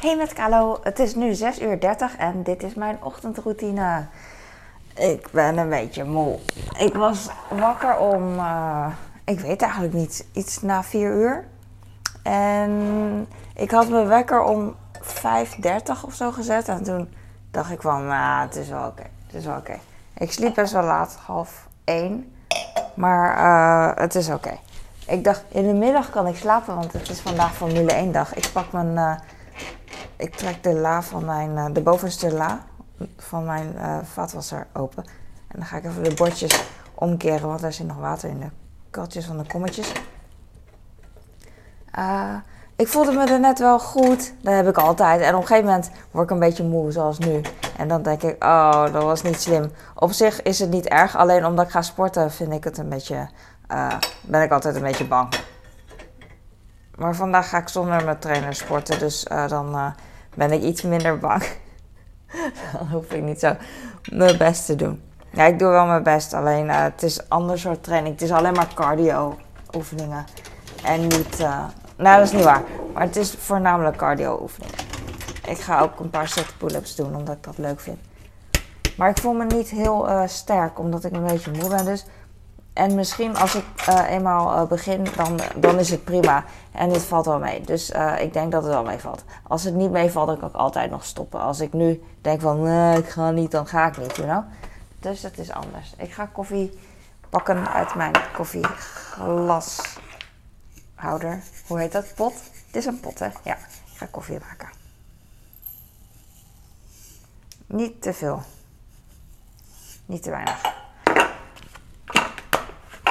Hey met Kalo, het is nu 6 uur 30 en dit is mijn ochtendroutine. Ik ben een beetje moe. Ik was wakker om, uh, ik weet eigenlijk niet, iets na 4 uur. En ik had mijn wekker om 5.30 of zo gezet. En toen dacht ik van, nou, het is wel oké. Het is wel oké. Ik sliep best wel laat, half 1. Maar uh, het is oké. Ik dacht, in de middag kan ik slapen, want het is vandaag Formule 1 dag. Ik pak mijn... Uh, ik trek de la van mijn, uh, de bovenste la van mijn uh, vaatwasser open. En dan ga ik even de bordjes omkeren, want er zit nog water in de katjes van de kommetjes. Uh, ik voelde me er net wel goed. Dat heb ik altijd. En op een gegeven moment word ik een beetje moe, zoals nu. En dan denk ik, oh, dat was niet slim. Op zich is het niet erg. Alleen omdat ik ga sporten, vind ik het een beetje. Ben ik altijd een beetje bang. Maar vandaag ga ik zonder mijn trainer sporten. Dus dan ben ik iets minder bang. dan hoef ik niet zo mijn best te doen. Ja, ik doe wel mijn best. Alleen het is een ander soort training. Het is alleen maar cardio oefeningen. En niet nou, dat is niet waar. Maar het is voornamelijk cardio oefeningen. Ik ga ook een paar set pull-ups doen, omdat ik dat leuk vind. Maar ik voel me niet heel uh, sterk, omdat ik een beetje moe ben. Dus. En misschien als ik uh, eenmaal uh, begin, dan, dan is het prima. En dit valt wel mee. Dus ik denk dat het wel meevalt. Als het niet meevalt, dan kan ik altijd nog stoppen. Als ik nu denk van, nee, ik ga niet, dan ga ik niet, you know? Dus dat is anders. Ik ga koffie pakken uit mijn koffieglas houder. Hoe heet dat? Pot? Het is een pot, hè? Ja, ik ga koffie maken. Niet te veel. Niet te weinig.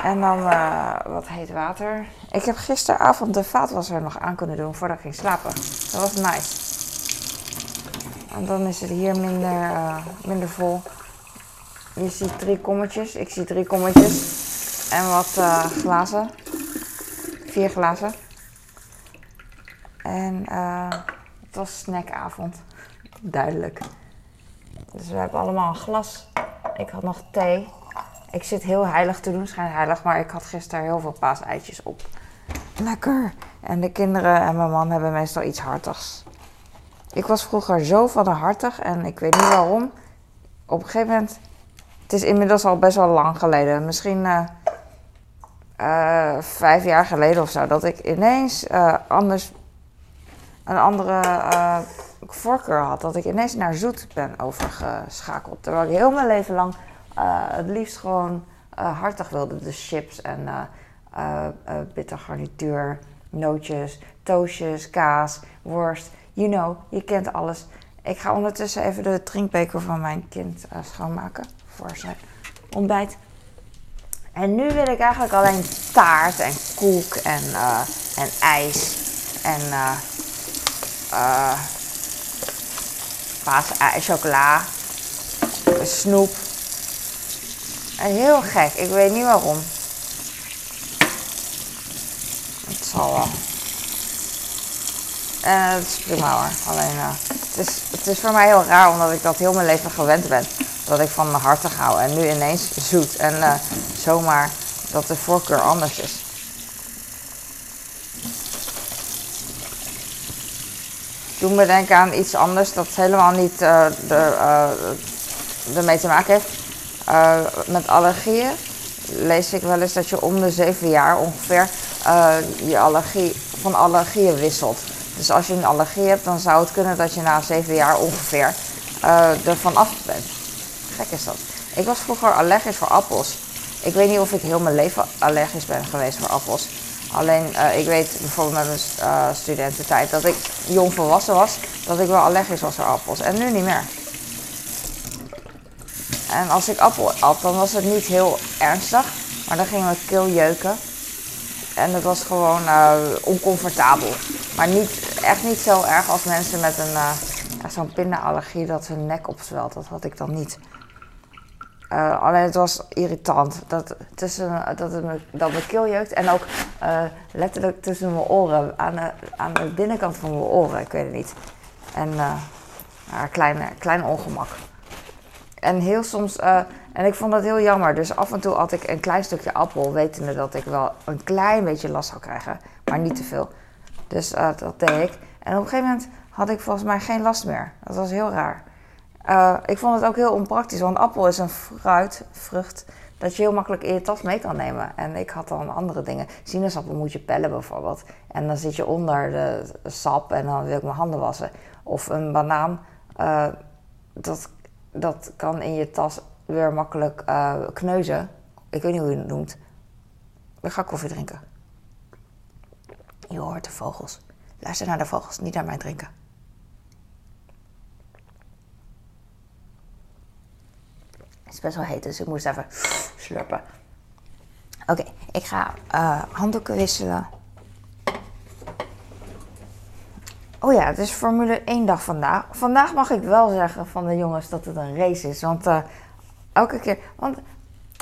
En dan uh, wat heet water. Ik heb gisteravond de vaatwasser nog aan kunnen doen voordat ik ging slapen. Dat was nice. En dan is het hier minder, uh, minder vol. Je ziet drie kommetjes. Ik zie drie kommetjes. En wat uh, glazen vier glazen. En het was snackavond. Duidelijk. Dus we hebben allemaal een glas. Ik had nog thee. Ik zit heel heilig te doen, schijn heilig, maar ik had gisteren heel veel paaseitjes op. Lekker. En de kinderen en mijn man hebben meestal iets hartigs. Ik was vroeger zo van de hartig en ik weet niet waarom. Op een gegeven moment, het is inmiddels al best wel lang geleden. Misschien uh, uh, vijf jaar geleden of zo, dat ik ineens uh, anders een andere voorkeur had. Dat ik ineens naar zoet ben overgeschakeld. Terwijl ik heel mijn leven lang het liefst gewoon hartig wilde. Dus chips en bitter garnituur, nootjes, toastjes, kaas, worst. You know, je kent alles. Ik ga ondertussen even de drinkbeker van mijn kind schoonmaken voor zijn ontbijt. En nu wil ik eigenlijk alleen taart en koek en, en ijs en uh, chocola, snoep. En heel gek, ik weet niet waarom. Het zal wel. En het is prima hoor. Alleen, het, is, het is voor mij heel raar omdat ik dat heel mijn leven gewend ben dat ik van mijn hartig hou. En nu ineens zoet. En zomaar dat de voorkeur anders is. Doe me denken aan iets anders dat helemaal niet ermee te maken heeft. Met allergieën lees ik wel eens dat je om de zeven jaar ongeveer je allergie, van allergieën wisselt. Dus als je een allergie hebt, dan zou het kunnen dat je na zeven jaar ongeveer er van af bent gek is dat? Ik was vroeger allergisch voor appels. Ik weet niet of ik heel mijn leven allergisch ben geweest voor appels. Alleen uh, ik weet bijvoorbeeld met mijn uh, studententijd dat ik jong volwassen was, dat ik wel allergisch was voor appels. En nu niet meer. En als ik appel at, dan was het niet heel ernstig, maar dan ging mijn keel jeuken. En het was gewoon uh, oncomfortabel. Maar niet, echt niet zo erg als mensen met een, zo'n pindaallergie dat hun nek opzwelt. Dat had ik dan niet. Uh, alleen het was irritant dat, tussen, dat, het me, dat mijn keel jeukt en ook letterlijk tussen mijn oren, aan de, aan de binnenkant van mijn oren, ik weet het niet. En uh, klein, klein ongemak. En heel soms, en ik vond dat heel jammer, dus af en toe had ik een klein stukje appel, wetende dat ik wel een klein beetje last zou krijgen, maar niet te veel. Dus dat deed ik. En op een gegeven moment had ik volgens mij geen last meer. Dat was heel raar. Uh, ik vond het ook heel onpraktisch, want appel is een fruit, vrucht, dat je heel makkelijk in je tas mee kan nemen. En ik had dan andere dingen. Sinaasappel moet je pellen bijvoorbeeld. En dan zit je onder de sap en dan wil ik mijn handen wassen. Of een banaan, uh, dat, dat kan in je tas weer makkelijk uh, kneuzen. Ik weet niet hoe je het noemt. Ik ga koffie drinken. Je hoort de vogels. Luister naar de vogels, niet naar mij drinken. Het is best wel heet, dus ik moest even slurpen. Oké, ik ga uh, handdoeken wisselen. Oh ja, het is Formule 1 dag vandaag. Vandaag mag ik wel zeggen van de jongens dat het een race is. Want uh, elke keer. Want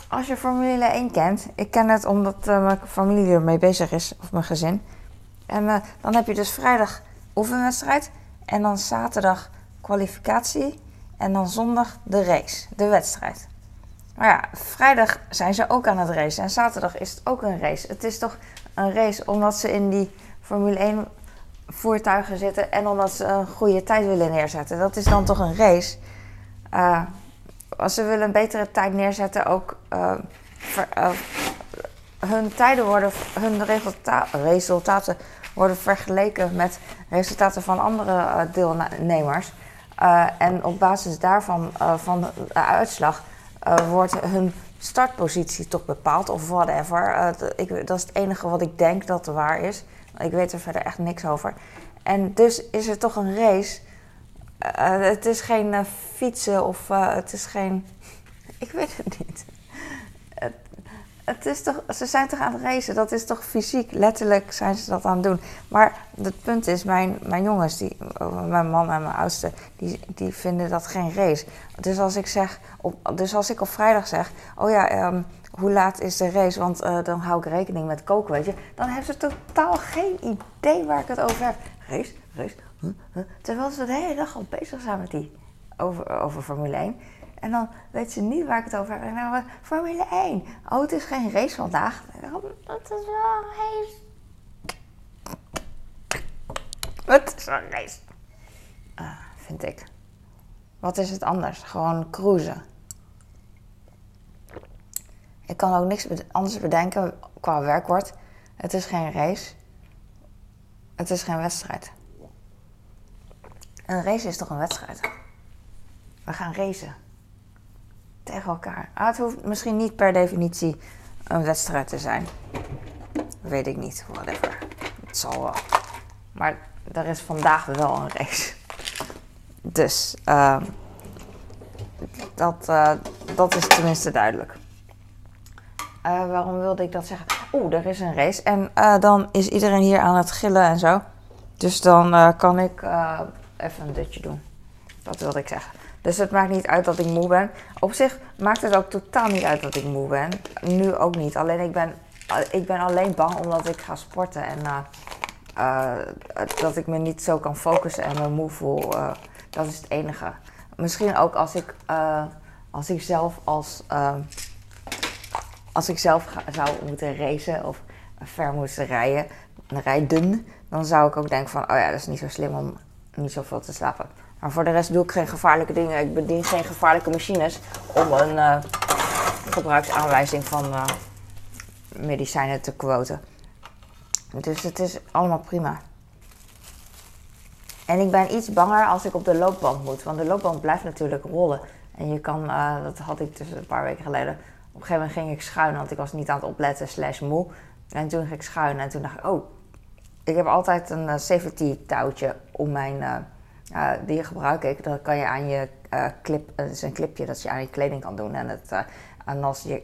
als je Formule 1 kent, ik ken het omdat uh, mijn familie ermee bezig is, of mijn gezin. En dan heb je dus vrijdag oefenwedstrijd. En dan zaterdag kwalificatie. En dan zondag de race, de wedstrijd. Maar ja, vrijdag zijn ze ook aan het racen. En zaterdag is het ook een race. Het is toch een race omdat ze in die Formule 1 voertuigen zitten. En omdat ze een goede tijd willen neerzetten. Dat is dan toch een race. Uh, als ze willen een betere tijd neerzetten, ook ver, uh, hun tijden worden, hun resulta resultaten worden vergeleken met resultaten van andere deelnemers. En op basis daarvan, van de uitslag, wordt hun startpositie toch bepaald of whatever. Ik, dat is het enige wat ik denk dat waar is. Ik weet er verder echt niks over. En dus is het toch een race. het is geen fietsen of het is geen. Ik weet het niet het is toch, ze zijn toch aan het racen? Dat is toch fysiek? Letterlijk zijn ze dat aan het doen. Maar het punt is, mijn, mijn jongens, die, mijn man en mijn oudste, die, die vinden dat geen race. Dus als ik zeg, op, dus als ik op vrijdag zeg, oh ja, um, hoe laat is de race? Want uh, dan hou ik rekening met koken, weet je. Dan hebben ze totaal geen idee waar ik het over heb. Race, race. Terwijl ze de hele dag al bezig zijn met die, over, over Formule 1. En dan weet ze niet waar ik het over heb. En dan Formule 1. Oh, het is geen race vandaag. Dat is wel een race. Het is een race. Uh, vind ik. Wat is het anders? Gewoon cruisen. Ik kan ook niks anders bedenken qua werkwoord. Het is geen race. Het is geen wedstrijd. Een race is toch een wedstrijd? We gaan racen tegen elkaar. Ah, het hoeft misschien niet per definitie een wedstrijd te zijn. Weet ik niet, whatever. Het zal wel. Maar er is vandaag wel een race. Dus uh, dat, uh, dat is tenminste duidelijk. Uh, waarom wilde ik dat zeggen? Oeh, er is een race. En eh, dan is iedereen hier aan het gillen en zo. Dus dan kan ik even een dutje doen. Dat wilde ik zeggen. Dus het maakt niet uit dat ik moe ben. Op zich maakt het ook totaal niet uit dat ik moe ben. Nu ook niet. Alleen ik ben, ik ben alleen bang omdat ik ga sporten. En dat ik me niet zo kan focussen en me moe voel. Dat is het enige. Misschien ook als ik, als ik zelf als... als ik zelf zou moeten racen of ver moest rijden, rijden, dan zou ik ook denken van, oh ja, dat is niet zo slim om niet zoveel te slapen. Maar voor de rest doe ik geen gevaarlijke dingen. Ik bedien geen gevaarlijke machines om een uh, gebruiksaanwijzing van uh, medicijnen te quoten. Dus het is allemaal prima. En ik ben iets banger als ik op de loopband moet. Want de loopband blijft natuurlijk rollen. En je kan, uh, dat had ik dus een paar weken geleden. Een gegeven moment ging ik schuinen, want ik was niet aan het opletten, slash moe. En toen ging ik schuinen en toen dacht ik, oh, ik heb altijd een safety touwtje om mijn uh, die gebruik ik. Dat kan je aan je clip, het is een clipje dat je aan je kleding kan doen. En als, je,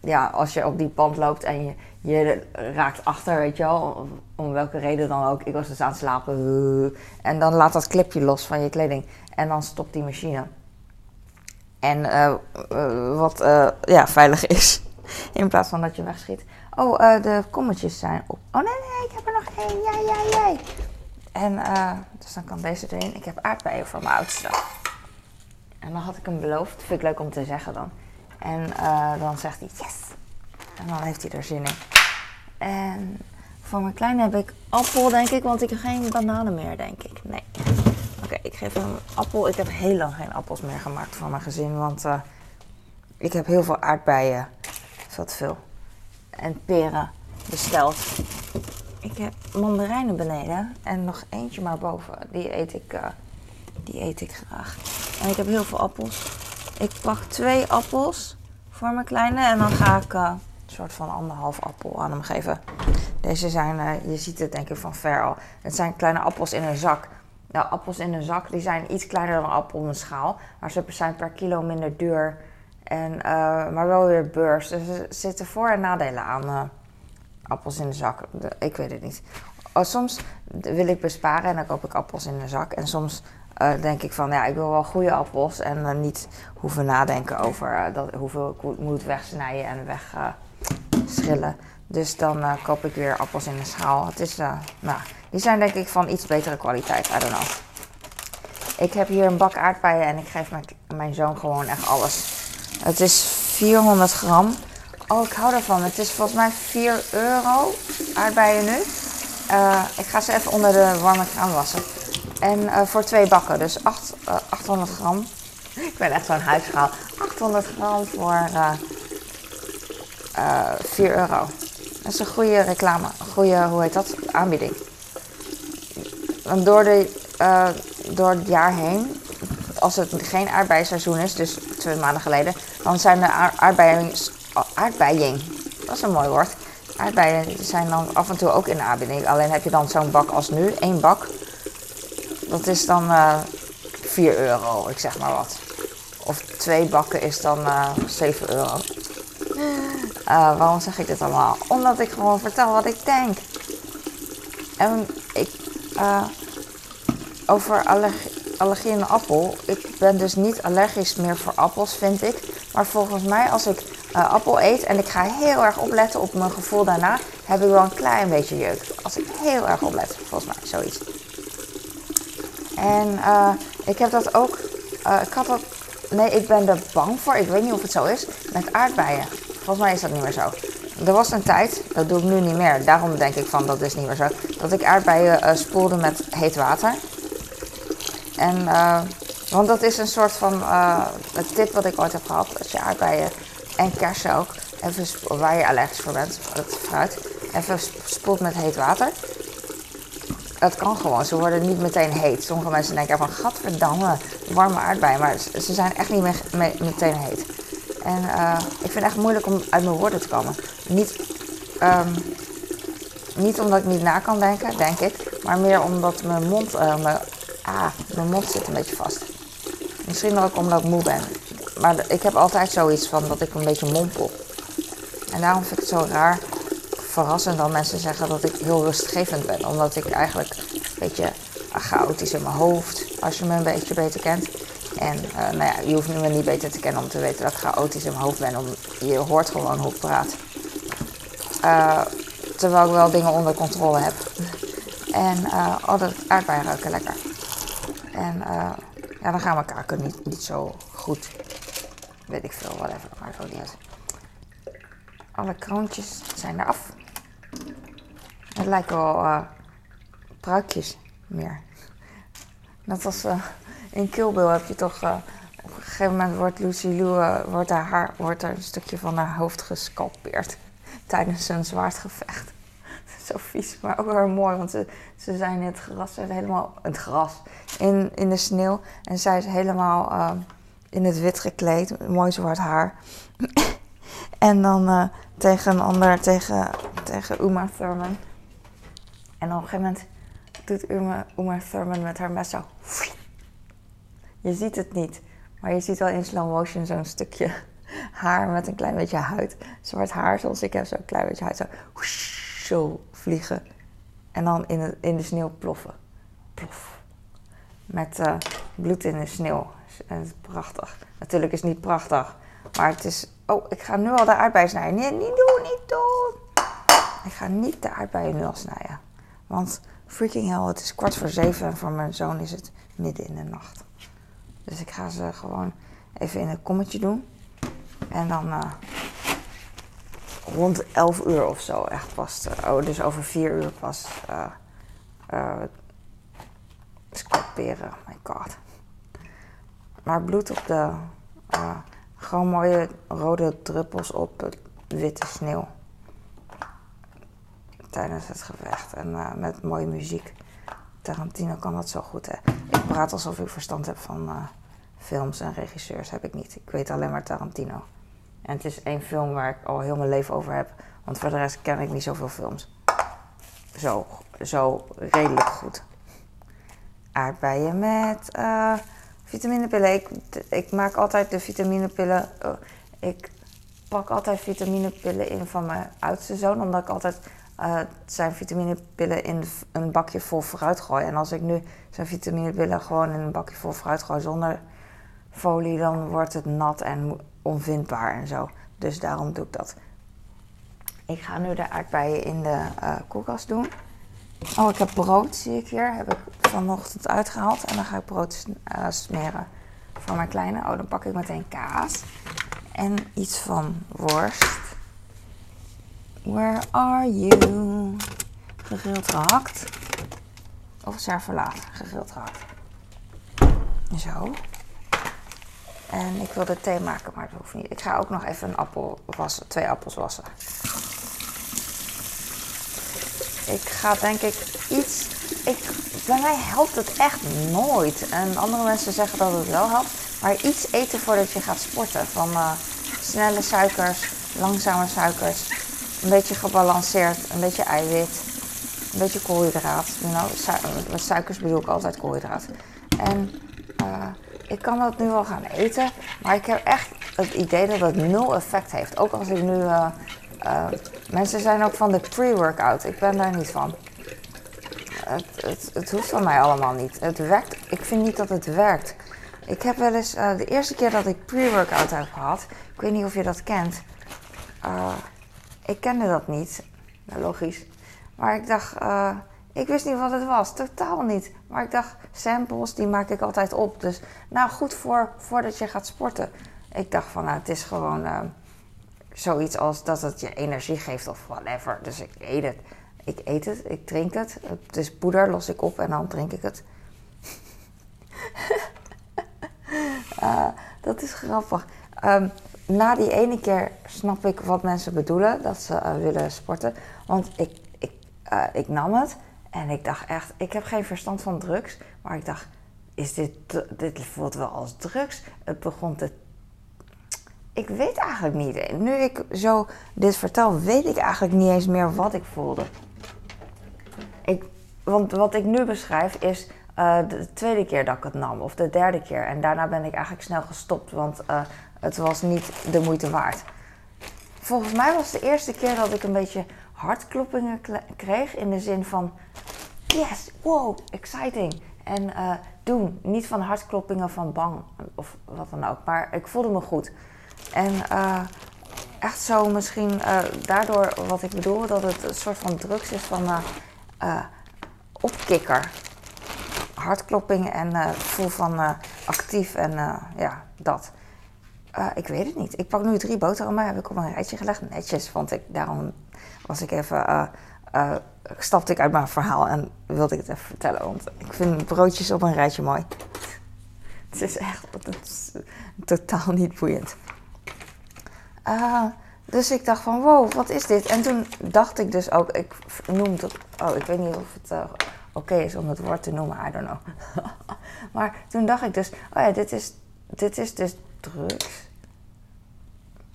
ja, als je op die pand loopt en je, je raakt achter, weet je wel, om, welke reden dan ook. Ik was dus aan het slapen. En dan laat dat clipje los van je kleding. En dan stopt die machine. En wat ja, veilig is. In plaats van dat je wegschiet. Oh, de kommetjes zijn op. Oh nee, nee, ik heb er nog één. Jij, jij, jij. En dus dan kan deze erin. Ik heb aardbeien voor mijn oudste. En dan had ik hem beloofd. Vind ik leuk om te zeggen dan. En dan zegt hij yes. En dan heeft hij er zin in. En Voor mijn kleine heb ik appel, denk ik, want ik heb geen bananen meer, denk ik. Nee. Oké, ik geef hem appel. Ik heb heel lang geen appels meer gemaakt voor mijn gezin, want uh, ik heb heel veel aardbeien. Te veel. En peren besteld. Ik heb mandarijnen beneden en nog eentje maar boven. Die eet ik, uh, die eet ik graag. En ik heb heel veel appels. Ik pak twee appels voor mijn kleine en dan ga ik uh, een soort van anderhalf appel aan hem geven. Deze zijn, je ziet het denk ik van ver al. Het zijn kleine appels in een zak. Nou, appels in een zak die zijn iets kleiner dan een appel in een schaal. Maar ze zijn per kilo minder duur. En, uh, maar wel weer beurs. Dus er zitten voor- en nadelen aan appels in de zak. ik weet het niet. Oh, soms wil ik besparen en dan koop ik appels in een zak. En soms uh, denk ik van ja, ik wil wel goede appels en uh, niet hoeven nadenken over dat, hoeveel ik moet wegsnijden en wegschillen. Dus dan koop ik weer appels in een schaal. Het is, nou, die zijn denk ik van iets betere kwaliteit. I don't know. Ik heb hier een bak aardbeien en ik geef mijn, mijn zoon gewoon echt alles. Het is 400 gram. Oh, ik hou ervan. Het is volgens mij 4 euro aardbeien nu. ik ga ze even onder de warme kraan wassen. En voor twee bakken, dus 8, uh, 800 gram. Ik ben echt zo'n huisschaal. 800 gram voor uh, 4 euro. Dat is een goede reclame. Een goede, hoe heet dat? Aanbieding. Want door, de, door het jaar heen, als het geen aardbeienseizoen is, dus twee maanden geleden, dan zijn de aardbeien, aardbeien, dat is een mooi woord. Aardbeien zijn dan af en toe ook in de aanbieding. Alleen heb je dan zo'n bak als nu, één bak. Dat is dan uh, 4 euro, ik zeg maar wat. Of twee bakken is dan uh, 7 euro. Uh, waarom zeg ik dit allemaal? Omdat ik gewoon vertel wat ik denk. En ik, over allergie, allergie in de appel. Ik ben dus niet allergisch meer voor appels, vind ik. Maar volgens mij, als ik appel eet en ik ga heel erg opletten op mijn gevoel daarna, heb ik wel een klein beetje jeuk. Als ik heel erg oplet, volgens mij, zoiets. En uh, ik heb dat ook. Ik had dat. Nee, ik ben er bang voor. Ik weet niet of het zo is. Met aardbeien. Volgens mij is dat niet meer zo. Er was een tijd, dat doe ik nu niet meer. Daarom denk ik van dat is niet meer zo. Dat ik aardbeien uh, spoelde met heet water. En, want dat is een soort van een tip wat ik ooit heb gehad. Als je aardbeien en kersen ook, even waar je allergisch voor bent, het fruit, even spoelt met heet water. Dat kan gewoon. Ze worden niet meteen heet. Sommige mensen denken van, gadverdamme, warme aardbeien. Maar ze zijn echt niet me me meteen heet. En uh, ik vind het echt moeilijk om uit mijn woorden te komen. Niet, um, niet omdat ik niet na kan denken, denk ik. Maar meer omdat mijn mond, uh, mijn, ah, mijn mond zit een beetje vast. Misschien ook omdat ik moe ben. Maar ik heb altijd zoiets van dat ik een beetje mompel. En daarom vind ik het zo raar verrassend dan mensen zeggen dat ik heel rustgevend ben. Omdat ik eigenlijk een beetje chaotisch in mijn hoofd, als je me een beetje beter kent. En uh, nou ja, je hoeft me niet beter te kennen om te weten dat ik chaotisch in mijn hoofd ben. Om, je hoort gewoon hoe ik praat. Uh, terwijl ik wel dingen onder controle heb. En uh, oh, dat aardbeien ruiken lekker. En ja, dan gaan we kaken niet, niet zo goed. Weet ik veel, whatever. Maakt ook niet. Alle kroontjes zijn eraf. Het lijken wel pruikjes meer. Als uh, in Kill Bill heb je toch... Uh, op een gegeven moment wordt Lucy Lou... wordt, haar haar, wordt er een stukje van haar hoofd gescalpeerd. Tijdens een zwaardgevecht. Zo vies, maar ook wel mooi. Want ze, ze zijn in het gras, helemaal... Het gras. In, in de sneeuw. En zij is helemaal in het wit gekleed. Mooi zwart haar. en dan tegen een ander, tegen, tegen Uma Thurman. En op een gegeven moment doet Uma, Uma Thurman met haar mes zo. Je ziet het niet, maar je ziet wel in slow motion zo'n stukje haar met een klein beetje huid. Zwart haar zoals ik heb, zo'n klein beetje huid. Zo, zo vliegen. En dan in de, in de sneeuw ploffen. Plof. Met uh, bloed in de sneeuw. En het is prachtig. Natuurlijk is het niet prachtig. Maar het is... Oh, ik ga nu al de aardbeien snijden. Nee, niet doen, niet doen. Ik ga niet de aardbeien nu al snijden. Want freaking hell, het is kwart voor zeven en voor mijn zoon is het midden in de nacht. Dus ik ga ze gewoon even in een kommetje doen. En dan uh, rond 11 uur of zo echt pas. oh, dus over 4 uur pas. Uh, uh, scalperen, my god. Maar bloed op de. Uh, gewoon mooie rode druppels op witte sneeuw. Tijdens het gevecht en met mooie muziek. Tarantino kan dat zo goed, hè? Ik praat alsof ik verstand heb van films en regisseurs. Heb ik niet. Ik weet alleen maar Tarantino. En het is één film waar ik al heel mijn leven over heb. Want voor de rest ken ik niet zoveel films. Zo, zo redelijk goed. Aardbeien met uh, vitaminepillen. Ik, ik, maak altijd de vitaminepillen. Uh, ik pak altijd vitaminepillen in van mijn oudste zoon. Omdat ik altijd uh, zijn vitaminepillen in een bakje vol fruit gooi. En als ik nu zijn vitaminepillen gewoon in een bakje vol fruit gooi zonder folie, dan wordt het nat en onvindbaar en zo. Dus daarom doe ik dat. Ik ga nu de aardbeien in de uh, koelkast doen. Oh, ik heb brood, zie ik hier. Heb ik vanochtend uitgehaald. En dan ga ik brood uh, smeren voor mijn kleine. Oh, dan pak ik meteen kaas. En iets van worst. Where are you? Gegrild gehakt. Of servelaat, gegrild gehakt. Zo. En ik wilde thee maken, maar dat hoeft niet. Ik ga ook nog even een appel wassen, twee appels wassen. Ik ga denk ik iets. Ik, bij mij helpt het echt nooit. En andere mensen zeggen dat het wel helpt. Maar iets eten voordat je gaat sporten. Van uh, snelle suikers, langzame suikers. Een beetje gebalanceerd, een beetje eiwit. Een beetje koolhydraat. Met suikers bedoel ik altijd koolhydraat. En uh, ik kan dat nu wel gaan eten, maar ik heb echt het idee dat het nul effect heeft. Ook als ik nu. Uh, uh, mensen zijn ook van de pre-workout. Ik ben daar niet van. Het, het, het, hoeft van mij allemaal niet. Het werkt. Ik vind niet dat het werkt. Ik heb wel eens. De eerste keer dat ik pre-workout heb gehad. Ik weet niet of je dat kent. Ik kende dat niet. logisch. Maar ik dacht. Ik wist niet wat het was, totaal niet. Maar ik dacht, samples, die maak ik altijd op. Dus nou, goed voor, voordat je gaat sporten. Ik dacht van, nou, het is gewoon uh, zoiets als dat het je energie geeft of whatever. Dus ik eet het. Ik eet het, ik drink het. Het is poeder, los ik op en dan drink ik het. uh, dat is grappig. Um, na die ene keer snap ik wat mensen bedoelen, dat ze uh, willen sporten. Want ik, ik, ik nam het en ik dacht echt, ik heb geen verstand van drugs. Maar ik dacht, is dit, dit voelt wel als drugs. Het begon te. Ik weet eigenlijk niet. Nu ik zo dit vertel, weet ik eigenlijk niet eens meer wat ik voelde. Ik, want wat ik nu beschrijf is uh, de tweede keer dat ik het nam, of de derde keer. En daarna ben ik eigenlijk snel gestopt, want uh, het was niet de moeite waard. Volgens mij was de eerste keer dat ik een beetje hartkloppingen kreeg. In de zin van, yes, wow, exciting. En doen. Niet van hartkloppingen van bang of wat dan ook. Maar ik voelde me goed. En echt zo misschien daardoor wat ik bedoel, dat het een soort van drugs is van opkikker. Hartkloppingen en het gevoel van actief en ja, dat. ik weet het niet. Ik pak nu drie boterhammen, heb ik op een rijtje gelegd. Netjes, want ik, daarom was ik even uh, stapte ik uit mijn verhaal en wilde ik het even vertellen. Want ik vind broodjes op een rijtje mooi. Het is echt het totaal niet boeiend. Uh, dus ik dacht van, wow, wat is dit? En toen dacht ik dus ook, ik noemde oh, ik weet niet of het uh, oké is om het woord te noemen, I don't know. maar toen dacht ik dus, oh ja, dit is, dit is dus drugs.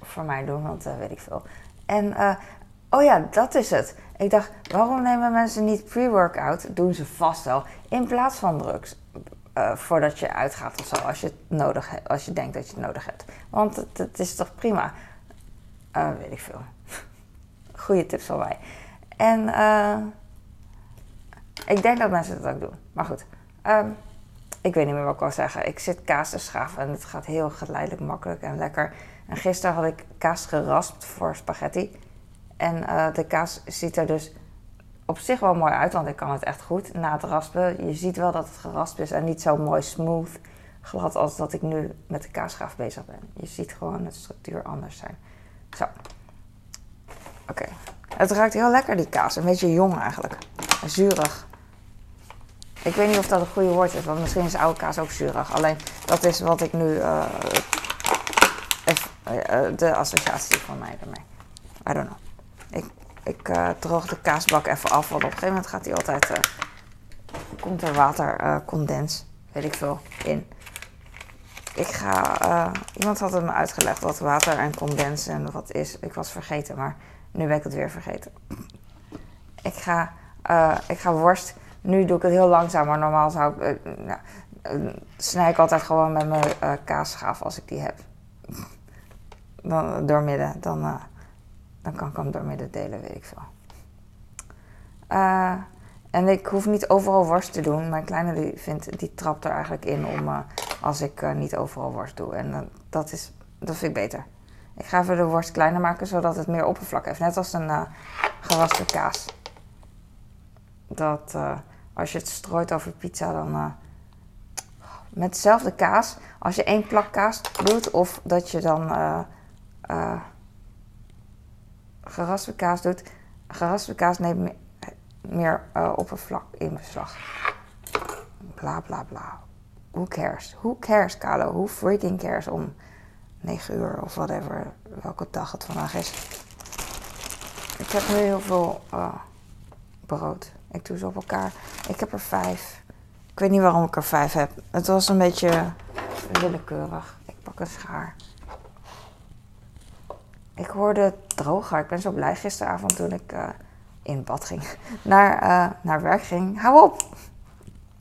Voor mij doen, want uh, weet ik veel. En, oh ja, dat is het. Ik dacht, waarom nemen mensen niet pre-workout? Doen ze vast wel. In plaats van drugs. Uh, voordat je uitgaat of zo. Als je, het nodig als je denkt dat je het nodig hebt. Want het, is toch prima. Uh, weet ik veel. Goede tips van mij. En uh, ik denk dat mensen dat ook doen. Maar goed. Um, ik weet niet meer wat ik wil zeggen. Ik zit kaas te schaven en het gaat heel geleidelijk makkelijk en lekker. En gisteren had ik kaas geraspt voor spaghetti. En uh, de kaas ziet er dus op zich wel mooi uit, want ik kan het echt goed na het raspen. Je ziet wel dat het geraspt is en niet zo mooi smooth, glad als dat ik nu met de kaasschaaf bezig ben. Je ziet gewoon het structuur anders zijn. Zo. Oké. Het ruikt heel lekker, die kaas. Een beetje jong eigenlijk. Zuurig. Ik weet niet of dat een goede woord is, want misschien is oude kaas ook zuurig. Alleen dat is wat ik nu. Uh, de associatie van mij ermee. I don't know. Ik, ik uh, droog de kaasbak even af, want op een gegeven moment gaat hij altijd. Komt er watercondens, weet ik veel, in. Ik ga. iemand had het me uitgelegd wat water en condens en wat is. Ik was vergeten, maar nu ben ik het weer vergeten. Ik ga, ik ga worst nu doe ik het heel langzaam, maar normaal zou ik, uh, uh, snij ik altijd gewoon met mijn uh, kaasschaaf als ik die heb. Dan doormidden, dan, dan kan ik hem doormidden delen, weet ik veel. en ik hoef niet overal worst te doen. Mijn kleine die, vindt, die trapt er eigenlijk in om als ik niet overal worst doe. En dat, is, dat vind ik beter. Ik ga even de worst kleiner maken, zodat het meer oppervlak heeft. Net als een gewaste kaas. Dat, als je het strooit over pizza, dan uh, met dezelfde kaas. Als je één plak kaas doet, of dat je dan uh, geraspte kaas doet. Geraspte kaas neemt meer, oppervlak in beslag. Bla bla bla. Who cares? Who cares, Carlo? Who freaking cares om 9 uur of whatever, welke dag het vandaag is. Ik heb nu heel veel brood. Ik doe ze op elkaar. Ik heb er vijf. Ik weet niet waarom ik er vijf heb. Het was een beetje willekeurig. Ik pak een schaar. Ik hoorde droger. Ik ben zo blij gisteravond toen ik uh, in bad ging. Naar, uh, naar werk ging. Hou op!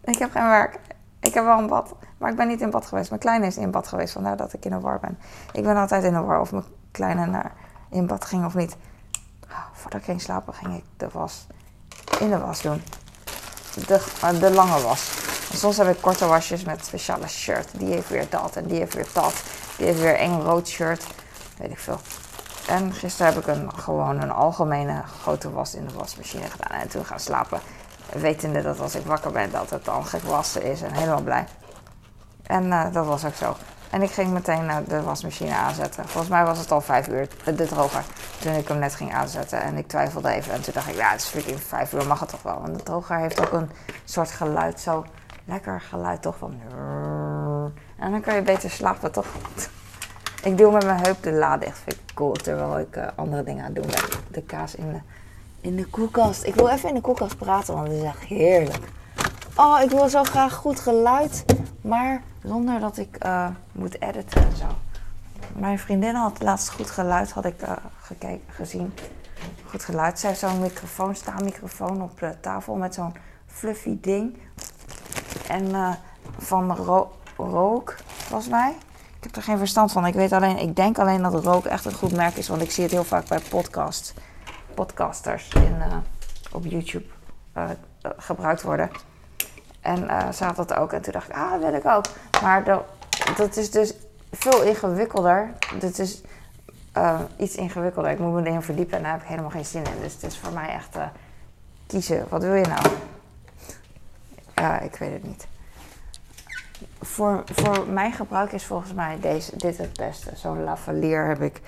Ik heb geen werk. Ik heb wel een bad. Maar ik ben niet in bad geweest. Mijn kleine is in bad geweest. Vandaar dat ik in de war ben. Ik ben altijd in de war of mijn kleine naar in bad ging of niet. Voordat ik ging slapen ging ik de was in de was doen. De, uh, de lange was. soms heb ik korte wasjes met speciale shirt. Die heeft weer dat en die heeft weer dat. Die heeft weer eng rood shirt. Weet ik veel. En gisteren heb ik een, gewoon een algemene grote was in de wasmachine gedaan. En toen gaan slapen. Wetende dat als ik wakker ben dat het dan gewassen is. En helemaal blij. En uh, dat was ook zo. En ik ging meteen de wasmachine aanzetten. Volgens mij was het al vijf uur, de droger, toen ik hem net ging aanzetten. En ik twijfelde even. En toen dacht ik, ja, het is freaking vijf uur, mag het toch wel. Want de droger heeft ook een soort geluid, zo lekker geluid toch van... En dan kan je beter slapen, toch? Ik doe met mijn heup de la dicht, vind ik cool. Terwijl ik uh, andere dingen aan het doen ben. De kaas in de, in de koelkast. Ik wil even in de koelkast praten, want het is echt heerlijk. Oh, ik wil zo graag goed geluid, maar zonder dat ik uh, moet editen en zo. Mijn vriendin had laatst goed geluid, had ik uh, gekeken, gezien. Goed geluid. Ze heeft zo'n microfoon, microfoon op tafel met zo'n fluffy ding. En uh, van ro rook, volgens mij. Ik heb er geen verstand van. Ik weet alleen, ik denk alleen dat rook echt een goed merk is, want ik zie het heel vaak bij podcasts, podcasters in, op YouTube gebruikt worden. En uh, ze had dat ook. En toen dacht ik, ah, dat wil ik ook. Maar dat, dat is dus veel ingewikkelder. Dit is uh, iets ingewikkelder. Ik moet me erin verdiepen en daar heb ik helemaal geen zin in. Dus het is voor mij echt uh, kiezen. Wat wil je nou? Ja, ik weet het niet. Voor, voor mijn gebruik is volgens mij deze, dit het beste. Zo'n lavalier heb ik.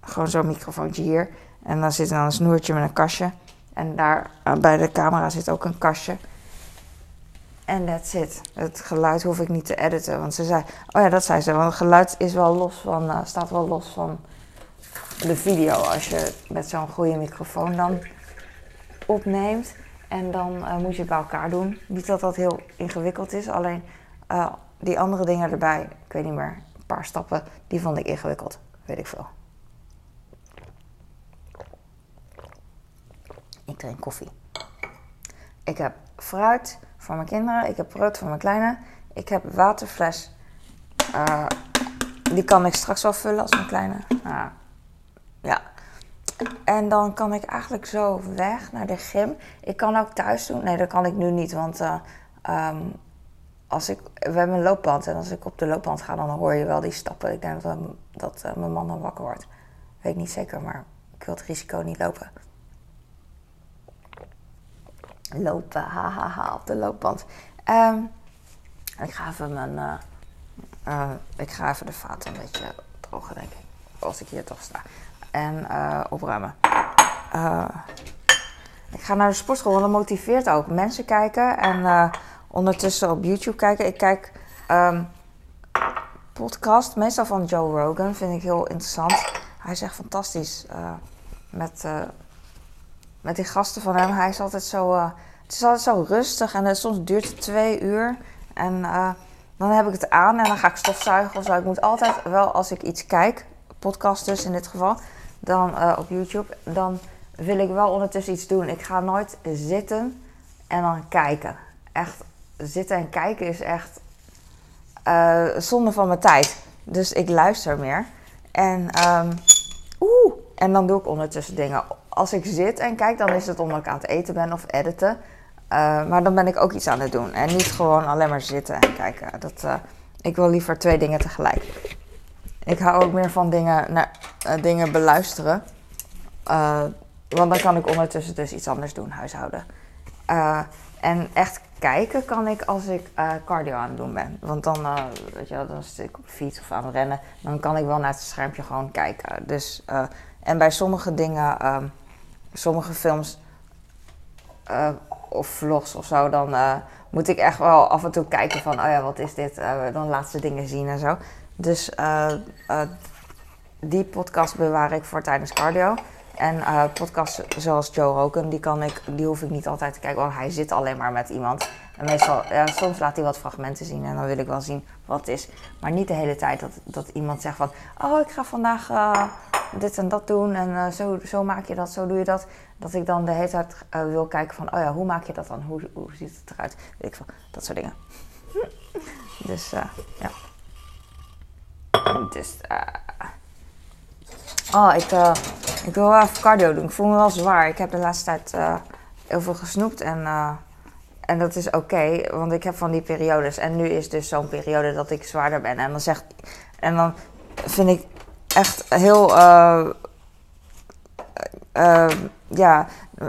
Gewoon zo'n microfoontje hier. En dan zit er dan een snoertje met een kastje. En daar bij de camera zit ook een kastje. En that's it. Het geluid hoef ik niet te editen. Want ze zei, oh ja, dat zei ze. Want het geluid is wel los van, uh, staat wel los van de video. Als je met zo'n goede microfoon dan opneemt. En dan uh, moet je het bij elkaar doen. Niet dat dat heel ingewikkeld is. Alleen uh, die andere dingen erbij, ik weet niet meer, een paar stappen, die vond ik ingewikkeld. Weet ik veel. Ik drink koffie. Ik heb fruit voor mijn kinderen. Ik heb brood voor mijn kleine. Ik heb waterfles. Uh, die kan ik straks wel vullen als mijn kleine. Uh, ja. En dan kan ik eigenlijk zo weg naar de gym. Ik kan ook thuis doen. Nee, dat kan ik nu niet. Want uh, um, als ik, we hebben een loopband. En als ik op de loopband ga, dan hoor je wel die stappen. Ik denk dat, dat uh, mijn man dan wakker wordt. Weet niet zeker, maar ik wil het risico niet lopen lopen, hahaha, ha, ha, op de loopband. Um, ik ga even mijn, uh, uh, ik ga even de vaat een beetje drogen, denk ik. Als ik hier toch sta. En uh, opruimen. eh, ik ga naar de sportschool, want dat motiveert ook. Mensen kijken en eh, ondertussen op YouTube kijken. Ik kijk um, podcast, meestal van Joe Rogan, vind ik heel interessant. Hij echt fantastisch met, met die gasten van hem. Hij is altijd zo, het is altijd zo rustig en soms duurt het twee uur. En dan heb ik het aan en dan ga ik stofzuigen of zo. Ik moet altijd wel, als ik iets kijk, podcast dus in dit geval, dan uh, op YouTube, dan wil ik wel ondertussen iets doen. Ik ga nooit zitten en dan kijken. Echt, zitten en kijken is echt uh, zonde van mijn tijd. Dus ik luister meer. En, um, oeh, en dan doe ik ondertussen dingen. Als ik zit en kijk, dan is het omdat ik aan het eten ben of editen. Uh, maar dan ben ik ook iets aan het doen. En niet gewoon alleen maar zitten en kijken. Dat, uh, ik wil liever twee dingen tegelijk. Ik hou ook meer van dingen, naar, uh, dingen beluisteren. want dan kan ik ondertussen dus iets anders doen, huishouden. en echt kijken kan ik als ik cardio aan het doen ben. Want dan, weet je, dan zit ik op de fiets of aan het rennen. Dan kan ik wel naar het schermpje gewoon kijken. Dus, en bij sommige dingen, um, sommige films of vlogs of zo, dan uh, moet ik echt wel af en toe kijken van, oh ja, wat is dit? Uh, dan laatste dingen zien en zo. Dus die podcast bewaar ik voor tijdens cardio. En podcasts zoals Joe Rogan, die, kan ik, die hoef ik niet altijd te kijken, want hij zit alleen maar met iemand. En meestal, ja, soms laat hij wat fragmenten zien en dan wil ik wel zien wat het is. Maar niet de hele tijd dat, dat iemand zegt van, oh, ik ga vandaag dit en dat doen en uh, zo, zo maak je dat, zo doe je dat. Dat ik dan de hele tijd uh, wil kijken van, oh ja, hoe maak je dat dan? Hoe, hoe ziet het eruit? Weet ik dat soort dingen. dus ja. Dus, oh, ik, ik wil wel even cardio doen. Ik voel me wel zwaar. Ik heb de laatste tijd heel veel gesnoept en... En dat is oké, want ik heb van die periodes. En nu is dus zo'n periode dat ik zwaarder ben. En dan zegt. En dan vind ik echt heel. Uh, uh, ja,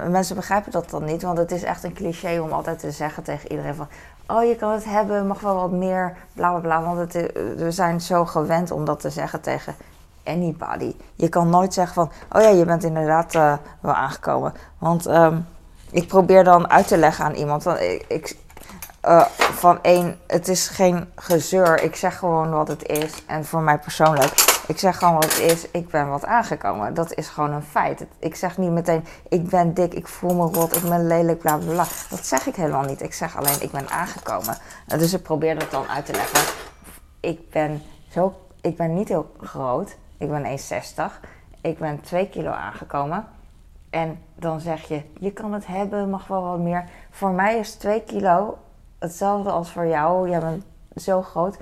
mensen begrijpen dat dan niet, want het is echt een cliché om altijd te zeggen tegen iedereen van. Oh, je kan het hebben, mag wel wat meer, bla bla bla. Want we zijn zo gewend om dat te zeggen tegen anybody. Je kan nooit zeggen van, oh ja, je bent inderdaad wel aangekomen. Want um, ik probeer dan uit te leggen aan iemand. Ik, uh, van één, het is geen gezeur. Ik zeg gewoon wat het is. En voor mij persoonlijk ik zeg gewoon wat het is. Ik ben wat aangekomen. Dat is gewoon een feit. Ik zeg niet meteen, ik ben dik, ik voel me rot, ik ben lelijk, bla bla bla. Dat zeg ik helemaal niet. Ik zeg alleen, ik ben aangekomen. Dus ik probeer dat dan uit te leggen. Ik ben, zo, ik ben niet heel groot. Ik ben 1,60. Ik ben 2 kilo aangekomen. En dan zeg je, je kan het hebben, mag wel wat meer. Voor mij is 2 kilo hetzelfde als voor jou. Jij bent zo groot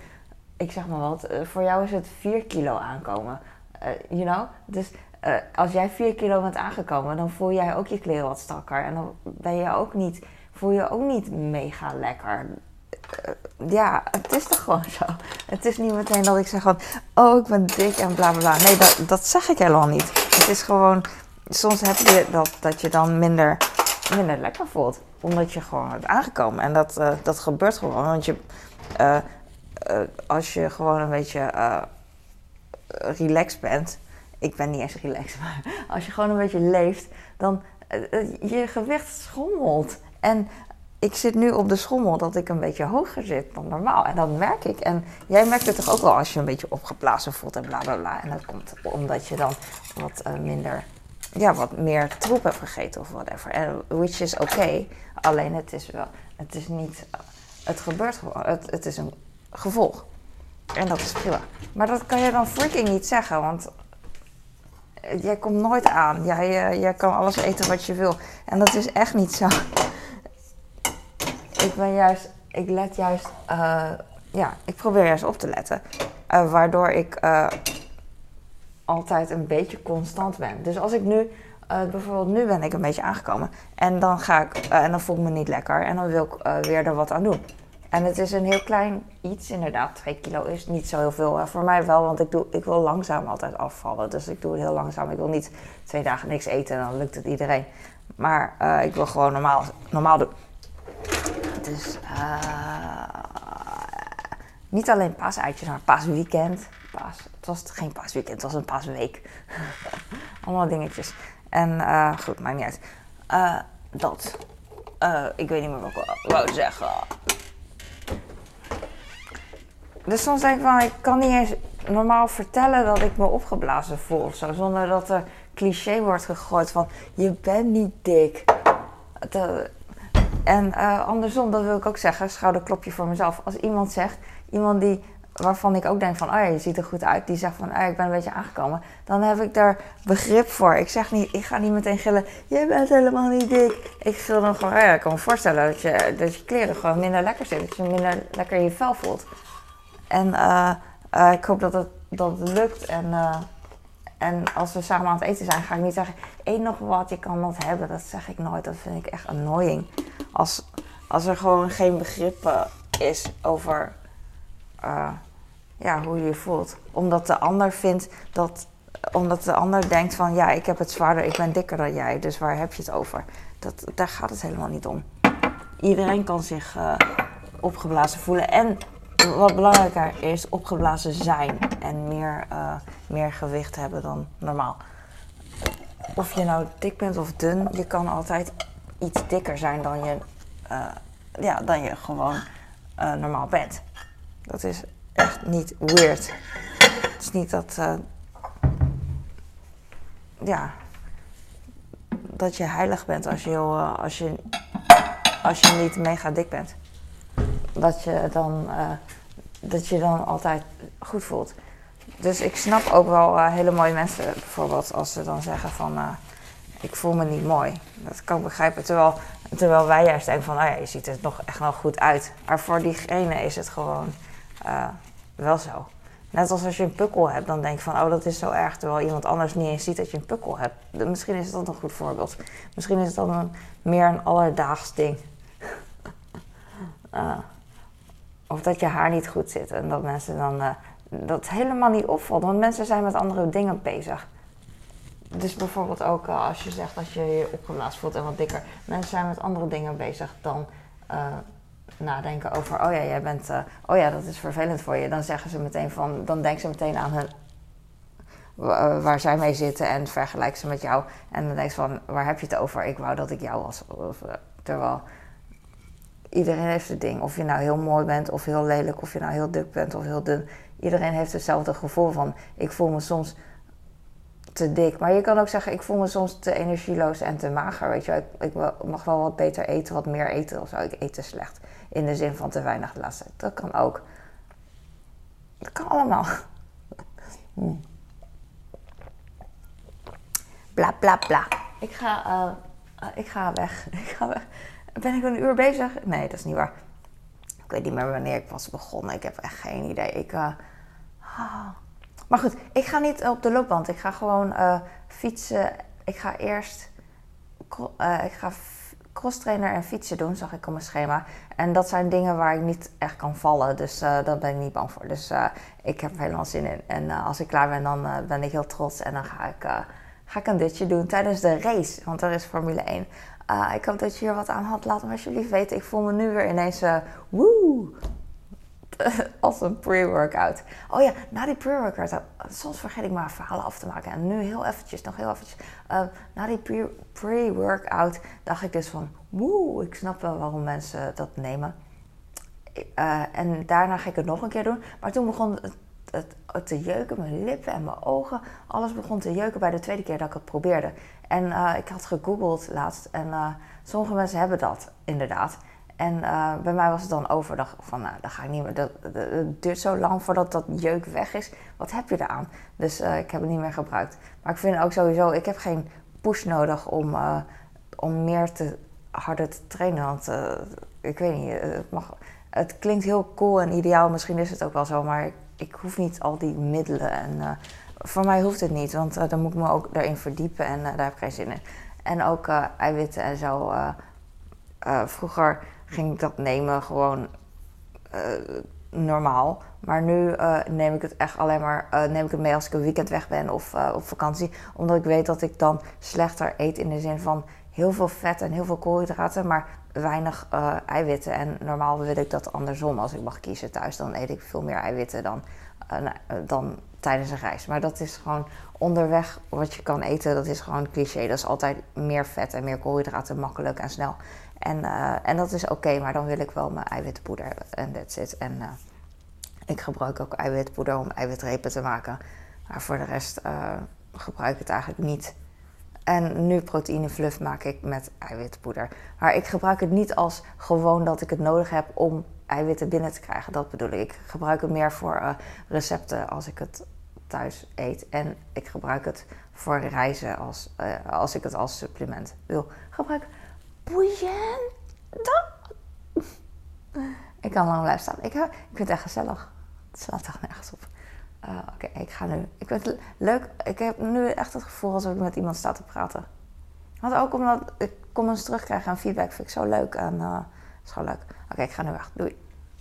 ik zeg maar wat, eh, voor jou is het 4 kilo aankomen. Uh, you know? Dus uh, als jij 4 kilo bent aangekomen, dan voel jij ook je kleren wat strakker. En dan ben je ook niet, voel je ook niet mega lekker. ja, het is toch gewoon zo. Het is niet meteen dat ik zeg van, oh ik ben dik en bla bla bla. Nee, dat, dat zeg ik helemaal niet. Het is gewoon, soms heb je dat, dat je dan minder, minder lekker voelt. Omdat je gewoon bent aangekomen. En dat, dat gebeurt gewoon. Want je uh, als je gewoon een beetje relaxed bent. Ik ben niet eens relaxed, maar als je gewoon een beetje leeft, dan je gewicht schommelt. En ik zit nu op de schommel dat ik een beetje hoger zit dan normaal. En dat merk ik. En jij merkt het toch ook wel als je een beetje opgeblazen voelt en bla bla bla. En dat komt omdat je dan wat minder, ja, wat meer troep hebt gegeten of whatever. En which is oké. Okay. Alleen het is wel, het is niet, het gebeurt gewoon. Het, het is een gevolg. En dat is prima. Maar dat kan je dan freaking niet zeggen, want jij komt nooit aan. Jij, jij kan alles eten wat je wil. En dat is echt niet zo. Ik ben juist, ik let juist, uh, ja, ik probeer juist op te letten. Uh, waardoor ik altijd een beetje constant ben. Dus als ik nu, bijvoorbeeld nu ben ik een beetje aangekomen. En dan ga ik, en dan voel ik me niet lekker. En dan wil ik weer er wat aan doen. En het is een heel klein iets, inderdaad. 2 kilo is niet zo heel veel. Voor mij wel, want ik, doe, ik wil langzaam altijd afvallen. Dus ik doe het heel langzaam. Ik wil niet twee dagen niks eten en dan lukt het iedereen. Maar ik wil gewoon normaal, normaal doen. Dus niet alleen paaseitjes, maar paasweekend. Het was geen paasweekend, het was een paasweek. Allemaal dingetjes. En uh, goed, maakt niet uit. Uh, dat. Uh, ik weet niet meer wat ik wou zeggen. Dus soms denk ik van, ik kan niet eens normaal vertellen dat ik me opgeblazen voel zo. Zonder dat er cliché wordt gegooid van, je bent niet dik. En andersom, dat wil ik ook zeggen, schouderklopje voor mezelf. Als iemand zegt, iemand die waarvan ik ook denk van, oh je ziet er goed uit. Die zegt van, oh ik ben een beetje aangekomen. Dan heb ik daar begrip voor. Ik zeg niet, ik ga niet meteen gillen, je bent helemaal niet dik. Ik gil dan gewoon, oh ja, ik kan me voorstellen dat je, dat je kleren gewoon minder lekker zitten. Dat je minder lekker je vel voelt. En uh, uh, ik hoop dat het, dat lukt. En, uh, en als we samen aan het eten zijn, ga ik niet zeggen, eet nog wat, je kan dat hebben. Dat zeg ik nooit. Dat vind ik echt annoying. Als, als er gewoon geen begrip is over ja, hoe je je voelt. Omdat de ander vindt dat. Omdat de ander denkt van ja, ik heb het zwaarder, ik ben dikker dan jij, dus waar heb je het over? Dat, daar gaat het helemaal niet om. Iedereen kan zich uh, opgeblazen voelen. En wat belangrijker is, opgeblazen zijn en meer, uh, meer gewicht hebben dan normaal. Of je nou dik bent of dun, je kan altijd iets dikker zijn dan je, uh, ja, dan je gewoon normaal bent. Dat is echt niet weird. Het is niet dat. Uh, ja. Dat je heilig bent als je, uh, als je, als je niet mega dik bent. Dat je dan, uh, dat je dan altijd goed voelt. Dus ik snap ook wel hele mooie mensen, bijvoorbeeld, als ze dan zeggen van ik voel me niet mooi. Dat kan ik begrijpen. Terwijl, terwijl wij juist denken van, oh ja, je ziet er nog echt wel goed uit. Maar voor diegene is het gewoon uh, wel zo. Net als als je een pukkel hebt, dan denk je van, oh dat is zo erg, terwijl iemand anders niet eens ziet dat je een pukkel hebt. Misschien is dan een goed voorbeeld. Misschien is het dan een, meer een alledaags ding. uh, of dat je haar niet goed zit en dat mensen dan uh, dat helemaal niet opvalt, want mensen zijn met andere dingen bezig. Dus bijvoorbeeld ook als je zegt dat je je opgeblazen voelt en wat dikker. Mensen zijn met andere dingen bezig dan nadenken over, oh ja, jij bent, uh, oh ja, dat is vervelend voor je. Dan zeggen ze meteen van, dan denken ze meteen aan hun, uh, waar zij mee zitten en vergelijken ze met jou. En dan denk je van, waar heb je het over? Ik wou dat ik jou was. Of, uh, terwijl iedereen heeft het ding. Of je nou heel mooi bent of heel lelijk, of je nou heel dik bent of heel dun. Iedereen heeft hetzelfde gevoel van, ik voel me soms te dik. Maar je kan ook zeggen, ik voel me soms te energieloos en te mager. Weet je, ik, ik mag wel wat beter eten, wat meer eten of zo. Ik eet te slecht. In de zin van te weinig tijd. Dat kan ook. Dat kan allemaal. Hm. Bla bla bla. Ik ga, uh, ik ga weg. Ik ga weg. Ben ik een uur bezig? Nee, dat is niet waar. Ik weet niet meer wanneer ik was begonnen. Ik heb echt geen idee. Ik, uh, Maar goed, ik ga niet op de loopband. Ik ga gewoon fietsen. Ik ga eerst. ik ga crosstrainer en fietsen doen, zag ik op mijn schema. En dat zijn dingen waar ik niet echt kan vallen. Dus uh, daar ben ik niet bang voor. Dus uh, ik heb er helemaal zin in. En uh, als ik klaar ben, dan ben ik heel trots. En dan ga ik, ga ik een ditje doen tijdens de race. Want er is Formule 1. ik hoop dat je hier wat aan had. Laat me alsjeblieft weten. Ik voel me nu weer ineens woe, als een pre-workout. Oh ja, na die pre-workout, soms vergeet ik maar verhalen af te maken. En nu heel eventjes, nog heel eventjes. Uh, na die pre-workout dacht ik dus van, woe, ik snap wel waarom mensen dat nemen. Uh, en daarna ga ik het nog een keer doen. Maar toen begon het, het, te jeuken, mijn lippen en mijn ogen. Alles begon te jeuken bij de tweede keer dat ik het probeerde. En ik had gegoogeld laatst en sommige mensen hebben dat inderdaad. En uh, bij mij was het dan overdag van, nou, dan ga ik niet meer. Dat, duurt zo lang voordat dat jeuk weg is. Wat heb je eraan? Dus uh, ik heb het niet meer gebruikt. Maar ik vind ook sowieso, ik heb geen push nodig om, uh, om meer te harder te trainen. Want ik weet niet, het, mag, het klinkt heel cool en ideaal. Misschien is het ook wel zo, maar ik, ik hoef niet al die middelen. En voor mij hoeft het niet, want dan moet ik me ook daarin verdiepen en daar heb ik geen zin in. En ook eiwitten en zo. vroeger ging ik dat nemen gewoon uh, normaal. Maar nu uh, neem ik het echt alleen maar uh, neem ik het mee als ik een weekend weg ben of op vakantie. Omdat ik weet dat ik dan slechter eet in de zin van heel veel vet en heel veel koolhydraten, maar weinig eiwitten. En normaal wil ik dat andersom. Als ik mag kiezen thuis, dan eet ik veel meer eiwitten dan, dan tijdens een reis. Maar dat is gewoon onderweg wat je kan eten. Dat is gewoon cliché. Dat is altijd meer vet en meer koolhydraten, makkelijk en snel. En, eh, en dat is oké, maar dan wil ik wel mijn eiwitpoeder. En that's it. En uh, ik gebruik ook eiwitpoeder om eiwitrepen te maken. Maar voor de rest uh, gebruik ik het eigenlijk niet. En nu proteïnefluff maak ik met eiwitpoeder. Maar ik gebruik het niet als gewoon dat ik het nodig heb om eiwitten binnen te krijgen. Dat bedoel ik. Ik gebruik het meer voor recepten als ik het thuis eet. En ik gebruik het voor reizen als, als ik het als supplement wil gebruiken boeiend. Ik kan lang blijven staan. Ik, ik vind het echt gezellig. Het slaat toch nergens op. Uh, Oké, ik ga nu. Ik vind het leuk. Ik heb nu echt het gevoel alsof ik met iemand sta te praten. Want ook omdat ik comments terugkrijg en feedback vind ik zo leuk. En uh, is gewoon leuk. Oké, ik ga nu weg. Doei.